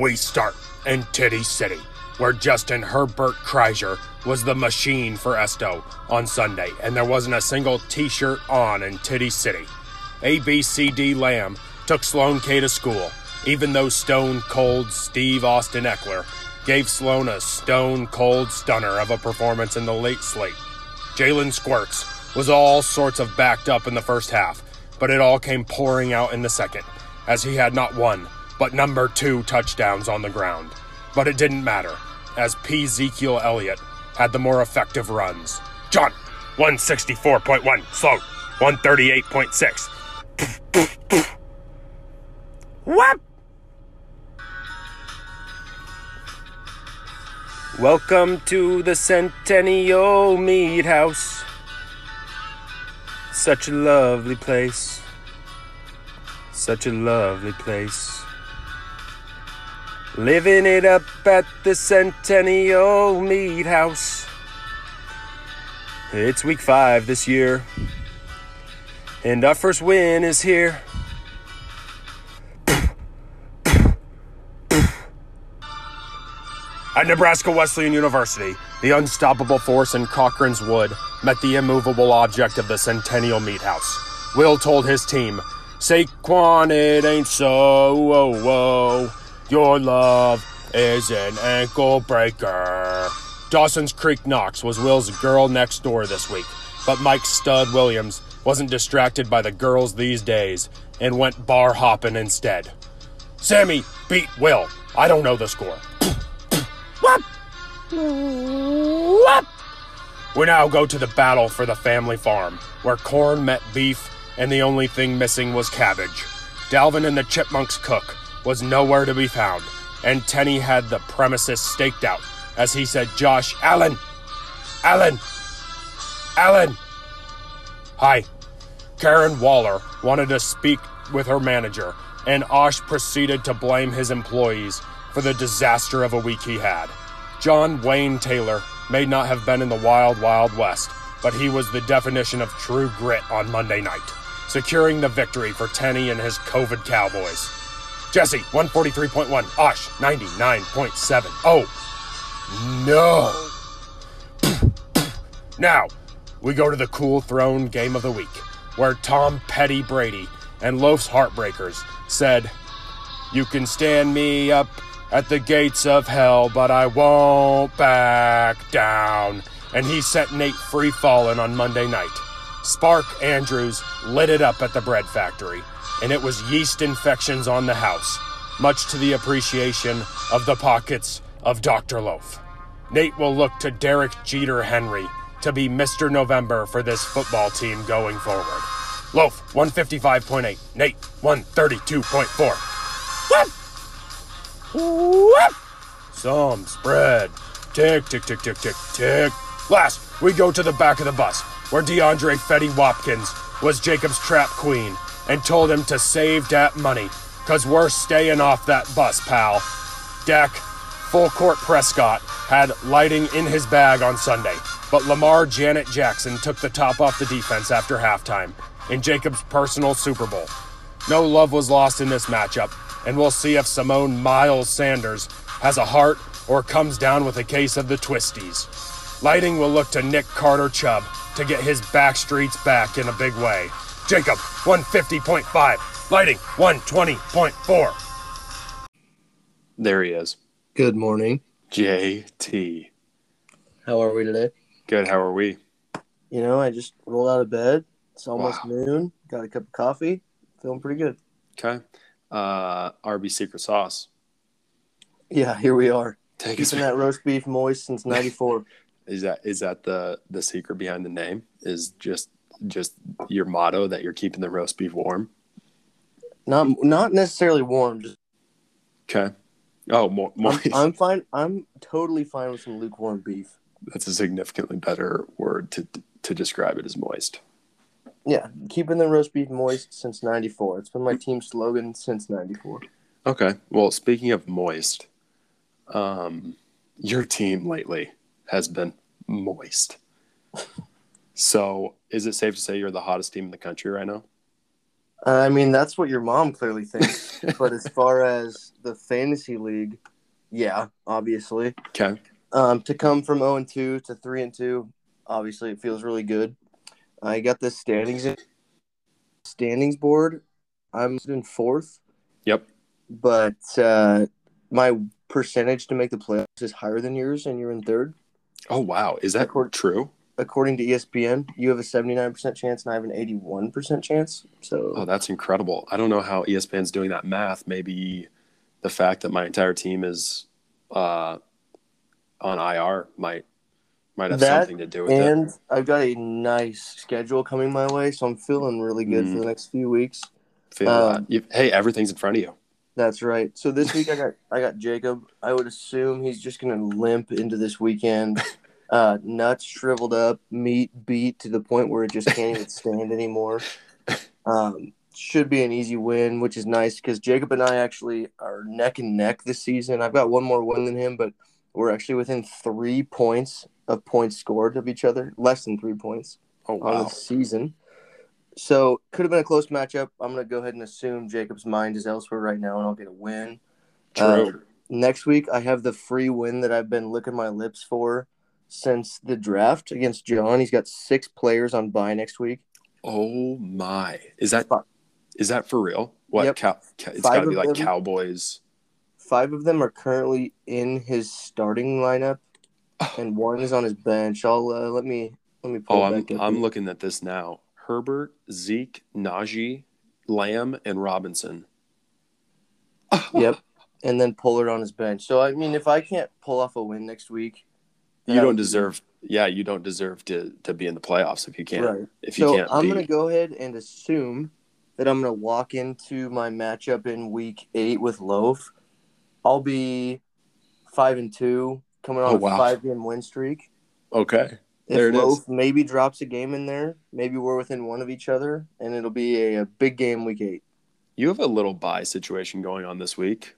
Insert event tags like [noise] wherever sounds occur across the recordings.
We start in Titty City, where Justin Herbert Kreiser was the machine for Esto on Sunday, and there wasn't a single t shirt on in Titty City. ABCD Lamb took Sloan K to school, even though Stone Cold Steve Austin Ekeler gave Sloan a stone cold stunner of a performance in the late slate. Jalen Squirts was all sorts of backed up in the first half, but it all came pouring out in the second, as he had not one, but number two touchdowns on the ground. But it didn't matter, as P. Ezekiel Elliott had the more effective runs. John, 164.1, slow, 138.6. What? Welcome to the Centennial Meat House. Such a lovely place. Such a lovely place. Living it up at the Centennial Meat House. It's week five this year. And our first win is here. At Nebraska Wesleyan University, the unstoppable force in Cochran's Wood met the immovable object of the Centennial Meat House. Will told his team, Saquon, it ain't so, whoa, whoa. Your love is an ankle breaker. Dawson's Creek Knox was Will's girl next door this week, but Mike Stud Williams wasn't distracted by the girls these days and went bar hopping instead. Sammy beat Will. I don't know the score. Whoop! Whoop! We now go to the battle for the family farm, where corn met beef and the only thing missing was cabbage. Dalvin and the Chipmunks cook was nowhere to be found, and Tenney had the premises staked out as he said, Josh Allen! Allen! Allen! Hi. Karen Waller wanted to speak with her manager, and Osh proceeded to blame his employees for the disaster of a week he had. John Wayne Taylor may not have been in the wild, wild west, but he was the definition of true grit on Monday night, securing the victory for Tenney and his COVID Cowboys. Jesse, 143.1. Osh, 99.7. Oh, no. Now, we go to the cool throne game of the week, where Tom Petty Brady and Loaf's Heartbreakers said, You can stand me up at the gates of hell, but I won't back down. And he set Nate free falling on Monday night. Spark Andrews lit it up at the bread factory, and it was yeast infections on the house, much to the appreciation of the pockets of Dr. Loaf. Nate will look to Derek Jeter Henry to be Mr. November for this football team going forward. Loaf, 155.8. Nate, 132.4. Whoop! Whoop! Some spread. Tick, tick, tick, tick, tick, tick. Last, we go to the back of the bus, where DeAndre Fetty Watkins was Jacob's trap queen and told him to save that money, cause we're staying off that bus, pal. Dak, full court Prescott, had lighting in his bag on Sunday, but Lamar Janet Jackson took the top off the defense after halftime in Jacob's personal Super Bowl. No love was lost in this matchup, and we'll see if Simone Miles Sanders has a heart or comes down with a case of the twisties. Lighting will look to Nick Carter Chubb to get his back streets back in a big way. Jacob, 150.5. Lighting, 120.4. There he is. Good morning. JT. How are we today? Good. How are we? You know, I just rolled out of bed. It's almost Wow. noon. Got a cup of coffee. Feeling pretty good. Okay. Uh, RB Secret Sauce. Yeah, here we are. Take us. Keeping that roast beef moist since '94. [laughs] Is that is that the the secret behind the name? Is just just your motto that you're keeping the roast beef warm? not not necessarily warm. Just Okay. Oh, more, I'm, moist. I'm fine. I'm totally fine with some lukewarm beef. That's a significantly better word to to describe it as moist. Yeah, keeping the roast beef moist since '94. It's been my team slogan since '94. Okay. Well, speaking of moist, um, your team lately has been moist. [laughs] So, is it safe to say you're the hottest team in the country right now? I mean, that's what your mom clearly thinks. [laughs] but as far as the fantasy league, yeah, obviously. Okay. Um, to come from 0 and 2 to 3 and 2, obviously it feels really good. I got the standings standings board. I'm in fourth. Yep. But uh, my percentage to make the playoffs is higher than yours, and you're in third. Oh wow, is that Accord- true? According to ESPN, you have a 79% chance, and I have an 81% chance. So Oh, that's incredible. I don't know how ESPN's doing that math. Maybe the fact that my entire team is uh, on IR might might have That something to do with it. And I've got a nice schedule coming my way, so I'm feeling really good for Mm. the next few weeks. Feel um. You- hey, everything's in front of you. That's right. So this week I got I got Jacob. I would assume he's just gonna limp into this weekend. [laughs] Uh, nuts shriveled up, meat beat to the point where it just can't even [laughs] stand anymore. Um, should be an easy win, which is nice because Jacob and I actually are neck and neck this season. I've got one more win than him, but we're actually within three points of points scored of each other, less than three points Oh on the season. So could have been a close matchup. I'm gonna go ahead and assume Jacob's mind is elsewhere right now, and I'll get a win. True. Uh, next week, I have the free win that I've been licking my lips for since the draft against John. He's got six players on bye next week. oh my. Is that is that for real? What Yep. cow, cow, it's got to be like them- Cowboys. Five of them are currently in his starting lineup, [sighs] and one is on his bench. I'll uh, let me let me pull Oh, I'm. I'm here. looking at this now. Herbert, Zeke, Najee, Lamb, and Robinson. Yep, [laughs] and then Pollard on his bench. So I mean, if I can't pull off a win next week, You don't deserve. Yeah, you don't deserve to to be in the playoffs if you can't. Right. If you so can't I'm beat. gonna go ahead and assume that I'm gonna walk into my matchup in week eight with Loaf. I'll be five and two, coming on Oh, a wow. five game win streak. Okay. There If it is. Loaf maybe drops a game in there, maybe we're within one of each other, and it'll be a, a big game week eight. You have a little bye situation going on this week.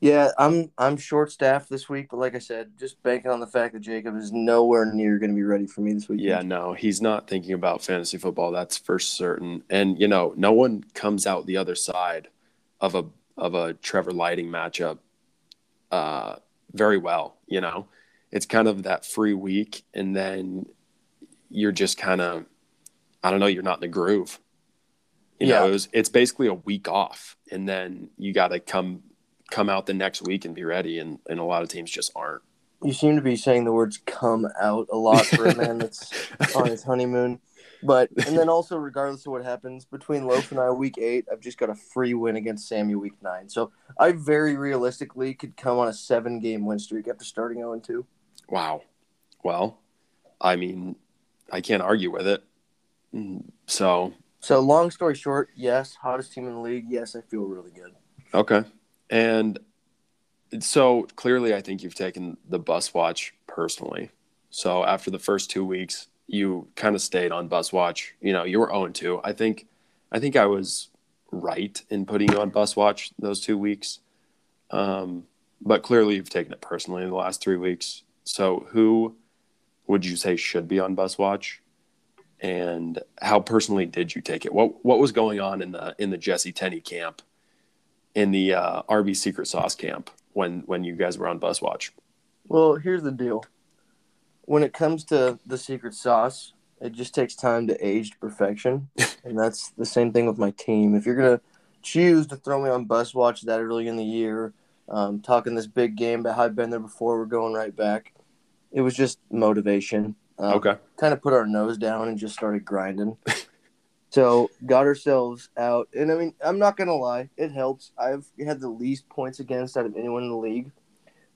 Yeah, I'm I'm short staffed this week, but like I said, just banking on the fact that Jacob is nowhere near going to be ready for me this week. Yeah, no, he's not thinking about fantasy football. That's for certain. And you know, no one comes out the other side of a of a Trevor Lighting matchup uh, very well. You know, it's kind of that free week, and then you're just kind of, I don't know, you're not in the groove. You know, Yeah. it was it's basically a week off, and then you got to come come out the next week and be ready. And and a lot of teams just aren't. You seem to be saying the words "come out" a lot for a man that's [laughs] on his honeymoon. But and then also, regardless of what happens between Loaf and I, week eight, I've just got a free win against Sammy week nine. So I very realistically could come on a seven-game win streak after starting zero and two. Wow. Well, I mean, I can't argue with it. So, So long story short, yes, hottest team in the league. Yes, I feel really good. okay. And so clearly, I think you've taken the bus watch personally. So after the first two weeks, you kind of stayed on bus watch. You know, you were 0 2. I think, I think I was right in putting you on bus watch those two weeks. Um, but clearly, you've taken it personally in the last three weeks. So who would you say should be on bus watch? and how personally did you take it? What what was going on in the in the Jesse Tenney camp, in the uh, RB Secret Sauce camp when when you guys were on bus watch? Well, here's the deal. When it comes to the secret sauce, it just takes time to age to perfection. [laughs] and that's the same thing with my team. If you're going to choose to throw me on bus watch that early in the year, um, talking this big game about how I've been there before, we're going right back. It was just motivation. Um, Okay, Kind of put our nose down and just started grinding. [laughs] so got ourselves out. And I mean, I'm not going to lie, it helps. I've had the least points against out of anyone in the league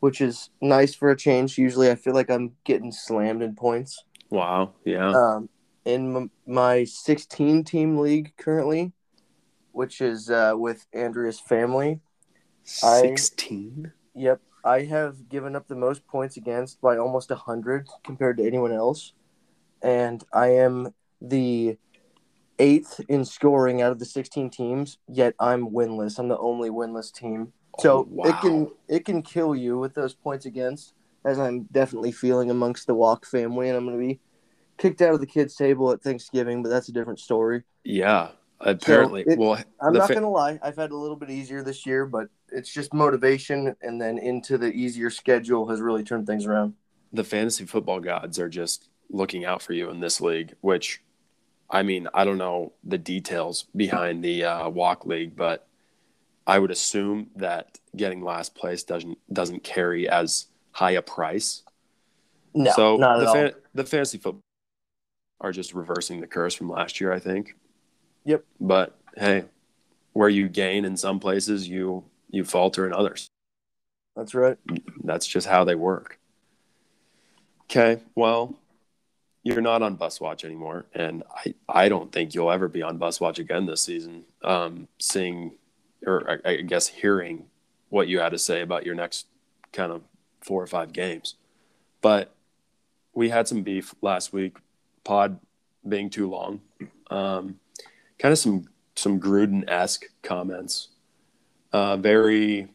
which is nice for a change. Usually, I feel like I'm getting slammed in points. wow, yeah, Um, in m- my 16 team league currently, which is uh, with Andrea's family, I- sixteen. yep, I have given up the most points against by almost 100 compared to anyone else. And I am the eighth in scoring out of the 16 teams, yet I'm winless. I'm the only winless team. So Oh, wow. it can it can kill you with those points against, as I'm definitely feeling amongst the Walk family, and I'm going to be kicked out of the kids' table at Thanksgiving, but that's a different story. Yeah, Apparently, it- well, I'm not fa- gonna lie. I've had a little bit easier this year, but it's just motivation, and then into the easier schedule has really turned things around. the fantasy football gods are just looking out for you in this league, which I mean, I don't know the details behind the uh, walk league, but I would assume that getting last place doesn't doesn't carry as high a price. No, so not the at all. fan- the fantasy football are just reversing the curse from last year, I think. Yep. But hey, where you gain in some places, you you falter in others. That's right. That's just how they work. Okay, well, you're not on bus watch anymore, and I, I don't think you'll ever be on bus watch again this season. Um, seeing, or I, I guess hearing what you had to say about your next kind of four or five games, but we had some beef last week. Pod being too long, um, kind of some some Gruden esque comments, uh, very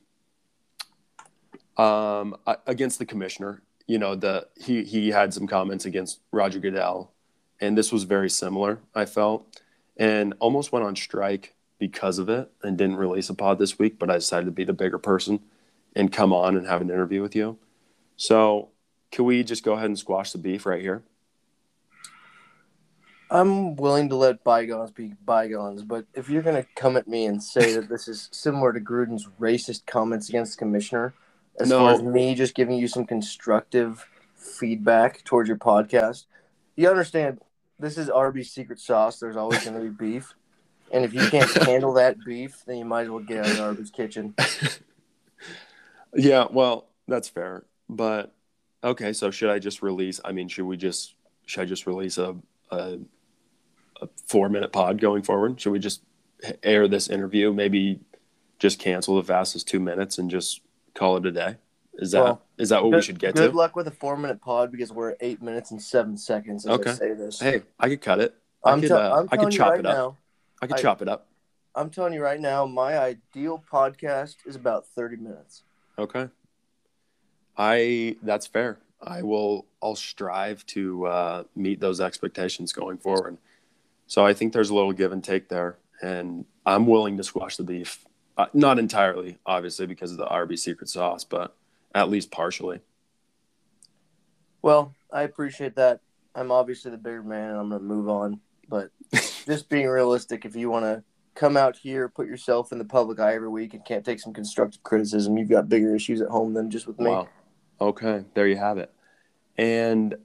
um, against the commissioner. You know, the he he had some comments against Roger Goodell, and this was very similar. I felt, and almost went on strike because of it, and didn't release a pod this week. But I decided to be the bigger person and come on and have an interview with you. So, can we just go ahead and squash the beef right here? I'm willing to let bygones be bygones, but if you're going to come at me and say that this is similar to Gruden's racist comments against the commissioner, as No. far as me just giving you some constructive feedback towards your podcast, you understand this is Arby's secret sauce. There's always going to be beef. And if you can't [laughs] handle that beef, then you might as well get out of Arby's kitchen. Yeah, well, that's fair. But okay, so should I just release? I mean, should we just should I just release a a, a four minute pod going forward? Should we just air this interview? Maybe just cancel the fastest two minutes and just call it a day. Is that is Well, that what we should get Good to? Good luck with a four minute pod because we're at eight minutes and seven seconds Okay. I say this. Hey, I could cut it. I I'm, could, tell- uh, I'm I could chop right it up. now. I could I- chop it up. I'm telling you right now, my ideal podcast is about 30 minutes. Okay. I that's fair. I will I'll strive to uh, meet those expectations going forward. So I think there's a little give and take there, and I'm willing to squash the beef. Uh, not entirely, obviously, because of the RB secret sauce, but at least partially. Well, I appreciate that. I'm obviously the bigger man and I'm going to move on. But [laughs] just being realistic, if you want to come out here, put yourself in the public eye every week and can't take some constructive criticism, you've got bigger issues at home than just with me. Wow. Okay, there you have it. And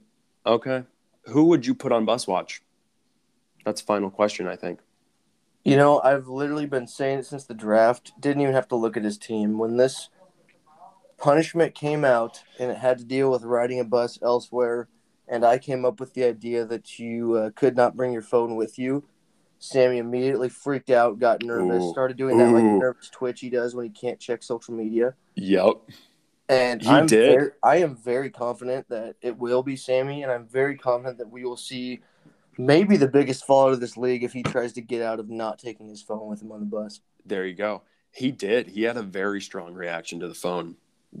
okay, who would you put on bus watch? That's the final question, I think. You know, I've literally been saying it since the draft. Didn't even have to look at his team. When this punishment came out and it had to deal with riding a bus elsewhere, and I came up with the idea that you uh, could not bring your phone with you, Sammy immediately freaked out, got nervous, Ooh. started doing that like nervous twitch he does when he can't check social media. Yep. And He I'm did. Very, I am very confident that it will be Sammy, and I'm very confident that we will see maybe the biggest fallout of this league if he tries to get out of not taking his phone with him on the bus. There you go. He did. He had a very strong reaction to the phone.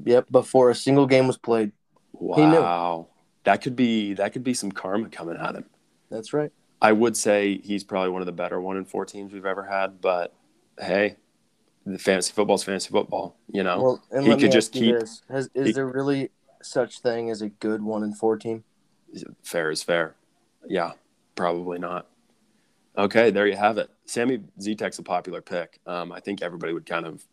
Yep, before a single game was played. Wow. That could be that could be some karma coming at him. That's right. I would say he's probably one of the better one in four teams we've ever had, but hey, the fantasy football's fantasy football, you know. Well, and he could just keep- this: Has, is he- there really such thing as a good one in four team? fair is fair. Yeah, probably not. Okay, there you have it. Sammy Zetek's a popular pick. Um, I think everybody would kind of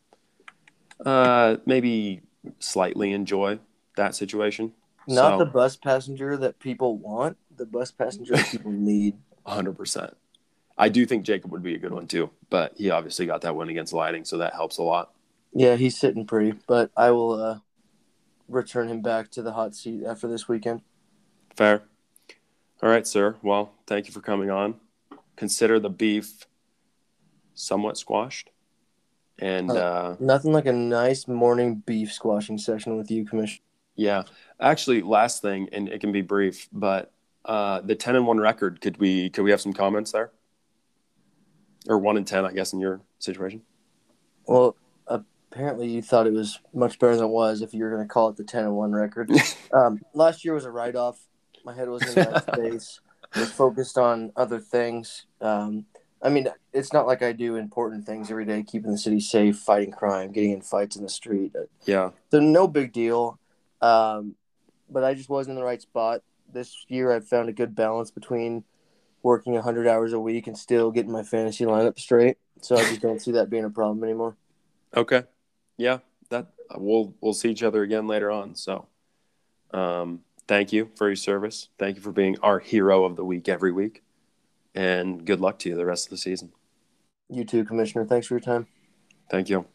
uh, maybe slightly enjoy that situation. Not So- the bus passenger that people want, the bus passenger that people [laughs] need. hundred percent. I do think Jacob would be a good one too, but he obviously got that win against Lighting, so that helps a lot. Yeah, he's sitting pretty, but I will uh, return him back to the hot seat after this weekend. Fair. All right, sir. Well, thank you for coming on. Consider the beef somewhat squashed, and Uh, uh, Nothing like a nice morning beef squashing session with you, Commissioner. yeah. Actually, last thing, and it can be brief, but uh, the ten and one record. Could we could we have some comments there? Or one and ten, I guess, in your situation. Well, apparently you thought it was much better than it was if you were going to call it the 10 and 1 record. [laughs] um, last year was a write off. My head wasn't in the right [laughs] space. I was focused on other things. Um, I mean, it's not like I do important things every day, keeping the city safe, fighting crime, getting in fights in the street. Yeah. So no big deal. Um, but I just wasn't in the right spot. This year, I've found a good balance between working 100 hours a week and still getting my fantasy lineup straight. So I just don't see that being a problem anymore. Okay. Yeah. That we'll we'll see each other again later on. So, um, thank you for your service. Thank you for being our hero of the week every week, and good luck to you the rest of the season. You too, Commissioner. Thanks for your time. Thank you.